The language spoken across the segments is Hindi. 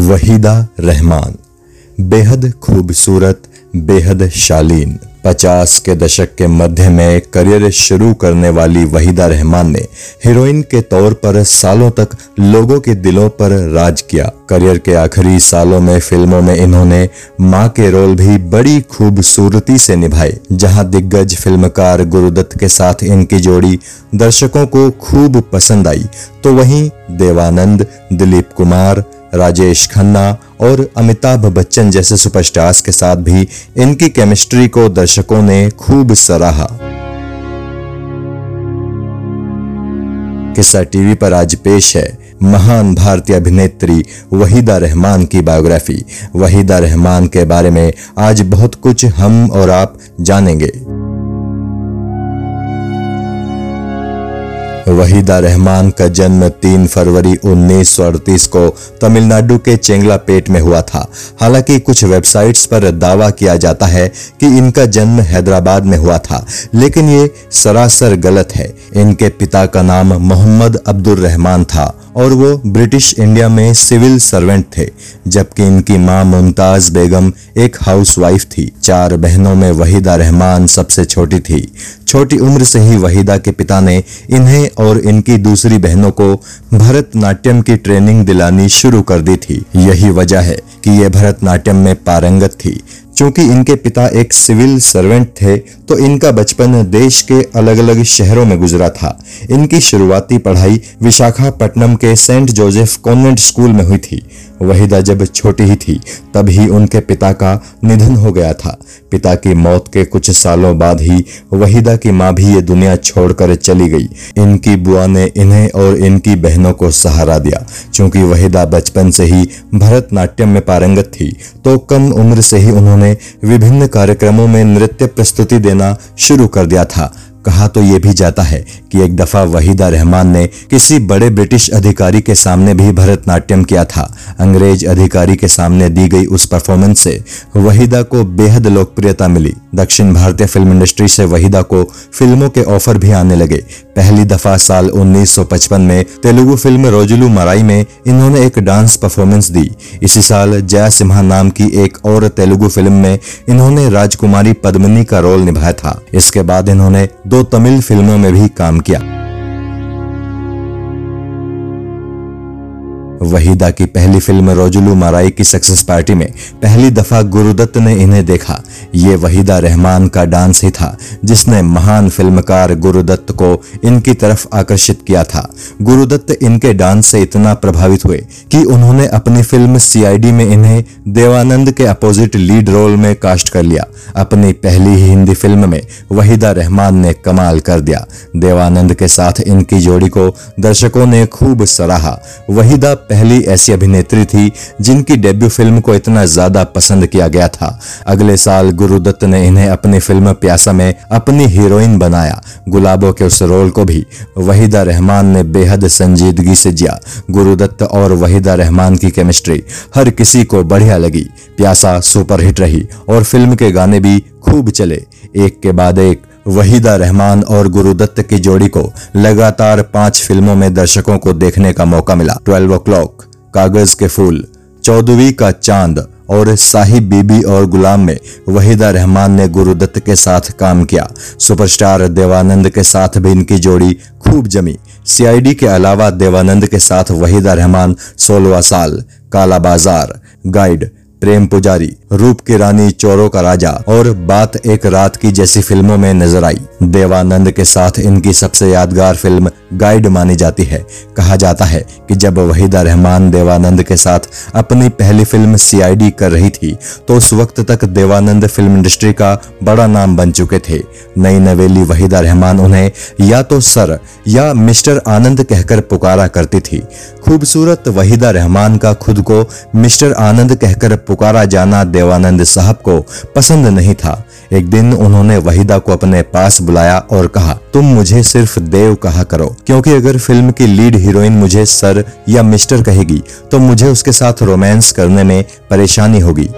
वहीदा रहमान। बेहद खूबसूरत, बेहद शालीन। पचास के दशक के मध्य में करियर शुरू करने वाली वहीदा रहमान ने हीरोइन के तौर पर सालों तक लोगों के दिलों पर राज किया। करियर के आखिरी सालों में फ़िल्मों में इन्होंने माँ के रोल भी बड़ी खूबसूरती से निभाए, जहाँ दिग्गज फिल्मकार गुरुदत्त के साथ इनकी जोड़ी दर्शकों को खूब पसंद आई। तो वहीं देवानंद, दिलीप कुमार राजेश खन्ना और अमिताभ बच्चन जैसे सुपरस्टार्स के साथ भी इनकी केमिस्ट्री को दर्शकों ने खूब सराहा। किस्सा टीवी पर आज पेश है। महान भारतीय अभिनेत्री वहीदा रहमान की बायोग्राफी वहीदा रहमान के बारे में आज बहुत कुछ हम और आप जानेंगे। वहीदा रहमान का जन्म 3 फरवरी 1938 को तमिलनाडु के चेंगला पेट में हुआ था। हालाँकि कुछ वेबसाइट्स पर दावा किया जाता है कि इनका जन्म हैदराबाद में हुआ था, लेकिन ये सरासर गलत है। इनके पिता का नाम मोहम्मद अब्दुल रहमान था और वो ब्रिटिश इंडिया में सिविल सर्वेंट थे, जबकि इनकी माँ मुमताज़ बेगम एक हाउसवाइफ थी। चार बहनों में वहीदा रहमान सबसे छोटी थी। छोटी उम्र से ही वहीदा के पिता ने इन्हें और इनकी दूसरी बहनों को भरतनाट्यम की ट्रेनिंग दिलानी शुरू कर दी थी। यही वजह है कि ये भरतनाट्यम में पारंगत थी। चूँकि इनके पिता एक सिविल सर्वेंट थे तो इनका बचपन देश के अलग अलग शहरों में गुजरा था। इनकी शुरुआती पढ़ाई विशाखापट्टनम के सेंट जोसेफ कॉन्वेंट स्कूल में हुई थी। वहीदा जब छोटी ही थी, तभी उनके पिता का निधन हो गया था। पिता की मौत के कुछ सालों बाद ही वहीदा की माँ भी ये दुनिया छोड़कर चली गई। इनकी बुआ ने इन्हें और इनकी बहनों को सहारा दिया। क्योंकि वहीदा बचपन से ही भरतनाट्यम में पारंगत थी तो कम उम्र से ही उन्होंने विभिन्न कार्यक्रमों में नृत्य प्रस्तुति देना शुरू कर दिया था। कहा तो ये भी जाता है कि एक दफ़ा वहीदा रहमान ने किसी बड़े ब्रिटिश अधिकारी के सामने भी भरतनाट्यम किया था। अंग्रेज़ अधिकारी के सामने दी गई उस परफॉर्मेंस से वहीदा को बेहद लोकप्रियता मिली। दक्षिण भारतीय फ़िल्म इंडस्ट्री से वहीदा को फ़िल्मों के ऑफ़र भी आने लगे। पहली दफ़ा साल 1955 में तेलुगु फ़िल्म रोजुलू मराई में इन्होंने एक डांस परफॉर्मेंस दी। इसी साल जया सिम्हा नाम की एक और तेलुगु फ़िल्म में इन्होंने राजकुमारी पद्मिनी का रोल निभाया था। इसके बाद इन्होंने दो तमिल फ़िल्मों में भी काम किया। वहीदा की पहली फ़िल्म रोजुलू माराई की सक्सेस पार्टी में पहली दफ़ा गुरुदत्त ने इन्हें देखा। ये वहीदा रहमान का डांस ही था, जिसने महान फिल्मकार गुरुदत्त को इनकी तरफ़ आकर्षित किया था। गुरुदत्त इनके डांस से इतना प्रभावित हुए कि उन्होंने अपनी फ़िल्म सीआईडी में इन्हें देवानंद के अपोजिट लीड रोल में कास्ट कर लिया। अपनी पहली ही हिंदी फ़िल्म में वहीदा रहमान ने कमाल कर दिया। देवानंद के साथ इनकी जोड़ी को दर्शकों ने खूब सराहा। वहीदा पहली ऐसी अभिनेत्री थी जिनकी डेब्यू फ़िल्म को इतना ज़्यादा पसंद किया गया था। अगले साल गुरुदत्त ने इन्हें अपनी फ़िल्म प्यासा में अपनी हीरोइन बनाया, गुलाबों के उस रोल को भी। वहीदा रहमान ने बेहद संजीदगी से जिया। गुरुदत्त और वहीदा रहमान की केमिस्ट्री हर किसी को बढ़िया लगी। प्यासा सुपरहिट रही और फ़िल्म के गाने भी खूब चले। एक के बाद एक वहीदा रहमान और गुरुदत्त की जोड़ी को लगातार पाँच फ़िल्मों में दर्शकों को देखने का मौका मिला। ट्वेल्व ओ कागज़ के फूल चौदहवीं का चाँद और साहिब बीबी और गुलाम में वहीदा रहमान ने गुरुदत्त के साथ काम किया। सुपरस्टार देवानंद के साथ भी इनकी जोड़ी खूब जमी। सीआईडी के अलावा देवानंद के साथ वहीदा रहमान सोलवा साल, काला बाज़ार, गाइड प्रेम पुजारी, रूप की रानी चोरों का राजा और बात एक रात की जैसी फ़िल्मों में नज़र आई। देवानंद के साथ इनकी सबसे यादगार फ़िल्म गाइड मानी जाती है। कहा जाता है कि जब वहीदा रहमान देवानंद के साथ अपनी पहली फ़िल्म सीआईडी कर रही थी तो उस वक्त तक देवानंद फ़िल्म इंडस्ट्री का बड़ा नाम बन चुके थे। नई नवेली वहीदा रहमान उन्हें या तो सर या मिस्टर आनंद कहकर पुकारा करती थी। खूबसूरत वहीदा रहमान का खुद को मिस्टर आनंद कहकर पुकारा जाना देवानंद साहब को पसंद नहीं था। एक दिन उन्होंने वहीदा को अपने पास बुलाया और कहा, तुम मुझे सिर्फ़ देव कहा करो, क्योंकि अगर फ़िल्म की लीड हीरोइन मुझे सर या मिस्टर कहेगी तो मुझे उसके साथ रोमांस करने में परेशानी होगी।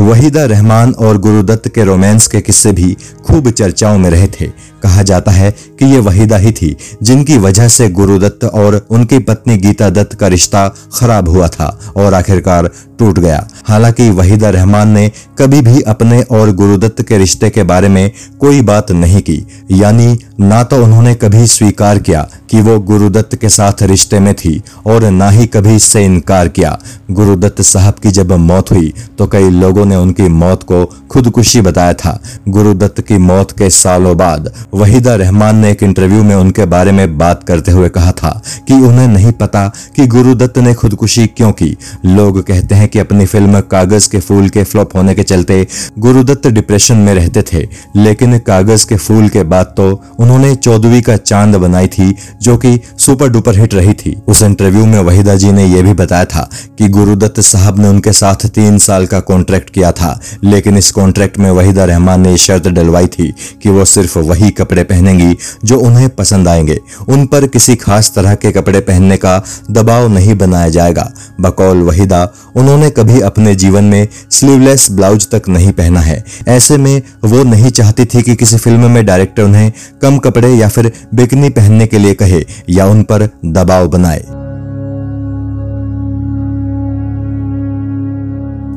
वहीदा रहमान और गुरुदत्त के रोमांस के किस्से भी खूब चर्चाओं में रहे थे। कहा जाता है कि ये वहीदा ही थी, जिनकी वजह से गुरुदत्त और उनकी पत्नी गीता दत्त का रिश्ता खराब हुआ था और आखिरकार टूट गया। हालाँकि वहीदा रहमान ने कभी भी अपने और गुरुदत्त के रिश्ते के बारे में कोई बात नहीं की। यानी, ना तो उन्होंने कभी स्वीकार किया कि वो गुरुदत्त के साथ रिश्ते में थी और ना ही कभी इससे इनकार किया। गुरुदत्त साहब की जब मौत हुई तो कई लोगों ने उनकी मौत को खुदकुशी बताया था। गुरुदत्त की मौत के सालों बाद वहीदा रहमान ने एक इंटरव्यू में उनके बारे में बात करते हुए कहा था कि उन्हें नहीं पता कि गुरुदत्त ने खुदकुशी क्यों की। लोग कहते हैं कि अपनी फ़िल्म कागज़ के फूल के फ्लॉप होने के चलते गुरुदत्त डिप्रेशन में रहते थे, लेकिन कागज़ के फूल के बाद तो उन्होंने चौदहवीं का चाँद बनाई थी, जो कि सुपर डुपर हिट रही थी। उस इंटरव्यू में वहीदा जी ने यह भी बताया था कि गुरुदत्त साहब ने उनके साथ तीन साल का कॉन्ट्रैक्ट किया था, लेकिन इस कॉन्ट्रैक्ट में वहीदा रहमान ने शर्त डलवाई थी कि वो सिर्फ़ वही कपड़े पहनेंगी जो उन्हें पसंद आएँगे। उन पर किसी खास तरह के कपड़े पहनने का दबाव नहीं बनाया जाएगा। बकौल वहीदा, उन्होंने कभी अपने जीवन में स्लीवलेस ब्लाउज तक नहीं पहना है। ऐसे में वो नहीं चाहती थी कि किसी फ़िल्म में डायरेक्टर उन्हें कम कपड़े या फिर बिकनी पहनने के लिए कहे या उन पर दबाव बनाए।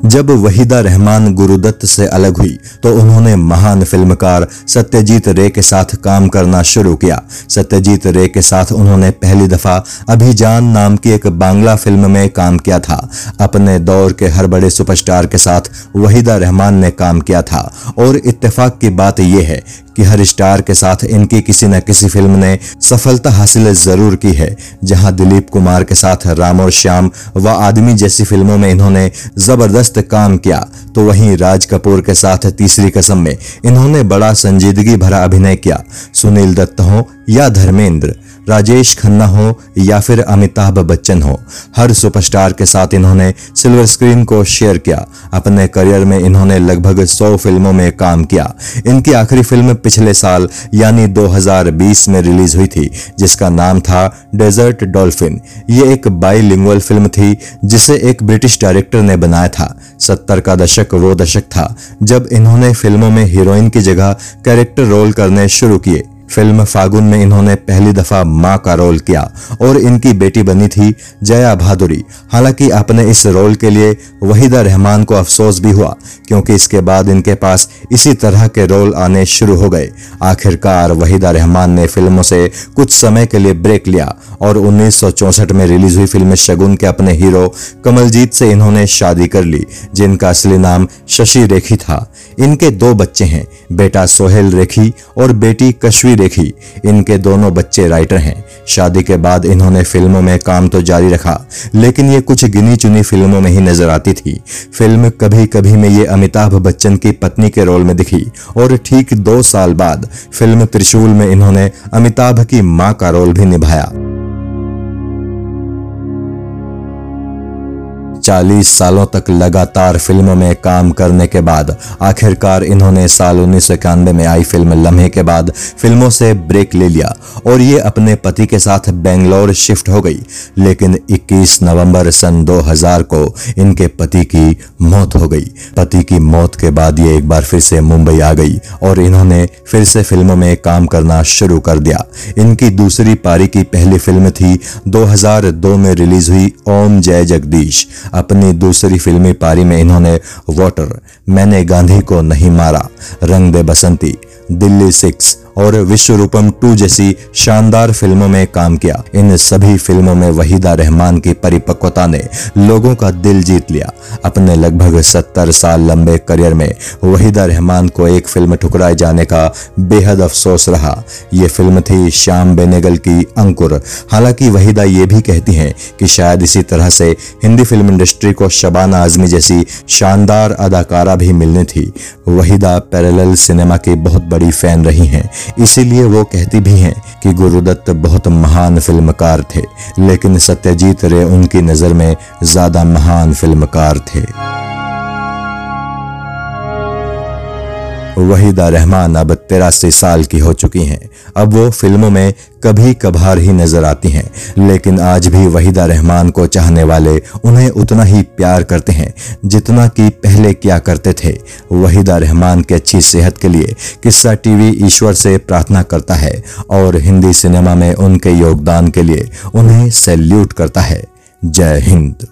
जब वहीदा रहमान गुरुदत्त से अलग हुई तो उन्होंने महान फिल्मकार सत्यजीत रे के साथ काम करना शुरू किया। सत्यजीत रे के साथ उन्होंने पहली दफ़ा अभिजान नाम की एक बांग्ला फ़िल्म में काम किया था। अपने दौर के हर बड़े सुपरस्टार के साथ वहीदा रहमान ने काम किया था। और इत्तेफाक की बात यह है कि हर स्टार के साथ इनकी किसी न किसी फ़िल्म ने सफलता हासिल ज़रूर की है, जहाँ दिलीप कुमार के साथ राम और श्याम व आदमी जैसी फ़िल्मों में इन्होंने ज़बरदस्त काम किया। तो वहीं राज कपूर के साथ तीसरी कसम में इन्होंने बड़ा संजीदगी भरा अभिनय किया। सुनील दत्त हो या धर्मेंद्र, राजेश खन्ना हो या फिर अमिताभ बच्चन हो, हर सुपरस्टार के साथ इन्होंने सिल्वर स्क्रीन को शेयर किया। अपने करियर में इन्होंने लगभग 100 फ़िल्मों में काम किया। इनकी आखिरी फ़िल्म पिछले साल, यानी 2020 में रिलीज़ हुई थी, जिसका नाम था डेजर्ट डॉल्फिन। ये एक बाईलिंगुअल फ़िल्म थी, जिसे एक ब्रिटिश डायरेक्टर ने बनाया था। सत्तर का दशक वो दशक था, जब इन्होंने फ़िल्मों में हीरोइन की जगह कैरेक्टर रोल करने शुरू किए। फ़िल्म फागुन में इन्होंने पहली दफ़ा माँ का रोल किया और इनकी बेटी बनी थी जया भादुरी हालाँकि अपने इस रोल के लिए वहीदा रहमान को अफसोस भी हुआ, क्योंकि इसके बाद इनके पास इसी तरह के रोल आने शुरू हो गए। आखिरकार वहीदा रहमान ने फ़िल्मों से कुछ समय के लिए ब्रेक लिया और उन्नीस में रिलीज़ हुई फ़िल्म शगुन के अपने हीरो कमलजीत से इन्होंने शादी कर ली, जिनका असली नाम शशि रेखी था। इनके दो बच्चे हैं, बेटा सोहेल रेखी और बेटी कश्वी रेखी इनके दोनों बच्चे राइटर हैं। शादी के बाद इन्होंने फ़िल्मों में काम तो जारी रखा, लेकिन ये कुछ गिनी चुनी फ़िल्मों में ही नज़र आती थी। फ़िल्म कभी कभी में ये अमिताभ बच्चन की पत्नी के रोल में दिखी, और ठीक दो साल बाद फ़िल्म त्रिशूल में इन्होंने अमिताभ की माँ का रोल भी निभाया। चालीस सालों तक लगातार फ़िल्मों में काम करने के बाद, आखिरकार इन्होंने साल उन्नीस सौ इक्यानवे में आई फ़िल्म लम्हे के बाद फ़िल्मों से ब्रेक ले लिया और ये अपने पति के साथ बेंगलोर शिफ्ट हो गई। लेकिन 21 नवंबर सन 2000 को इनके पति की मौत हो गई। पति की मौत के बाद ये एक बार फिर से मुंबई आ गई और इन्होंने फिर से फ़िल्मों में काम करना शुरू कर दिया। इनकी दूसरी पारी की पहली फ़िल्म थी 2002 में रिलीज़ हुई ओम जय जगदीश। अपनी दूसरी फिल्मी पारी में इन्होंने वॉटर, मैंने गांधी को नहीं मारा, रंग दे बसंती, दिल्ली सिक्स और विश्व रूपम टू जैसी शानदार फ़िल्मों में काम किया। इन सभी फ़िल्मों में वहीदा रहमान की परिपक्वता ने लोगों का दिल जीत लिया। अपने लगभग सत्तर साल लंबे करियर में वहीदा रहमान को एक फ़िल्म ठुकराए जाने का बेहद अफसोस रहा। ये फ़िल्म थी श्याम बेनेगल की अंकुर। हालाँकि वहीदा ये भी कहती हैं कि शायद इसी तरह से हिंदी फ़िल्म इंडस्ट्री को शबाना आजमी जैसी शानदार अदाकारा भी मिलनी थी। वहीदा पैरेलल सिनेमा की बहुत बड़ी फ़ैन रही हैं। इसीलिए वो कहती भी हैं कि गुरुदत्त बहुत महान फिल्मकार थे, लेकिन सत्यजीत रे उनकी नज़र में ज़्यादा महान फिल्मकार थे। वहीदा रहमान अब तिरासी साल की हो चुकी हैं। अब वो फ़िल्मों में कभी कभार ही नज़र आती हैं, लेकिन आज भी वहीदा रहमान को चाहने वाले उन्हें उतना ही प्यार करते हैं, जितना कि पहले क्या करते थे। वहीदा रहमान की अच्छी सेहत के लिए किस्सा टीवी ईश्वर से प्रार्थना करता है और हिंदी सिनेमा में उनके योगदान के लिए उन्हें सैल्यूट करता है। जय हिंद।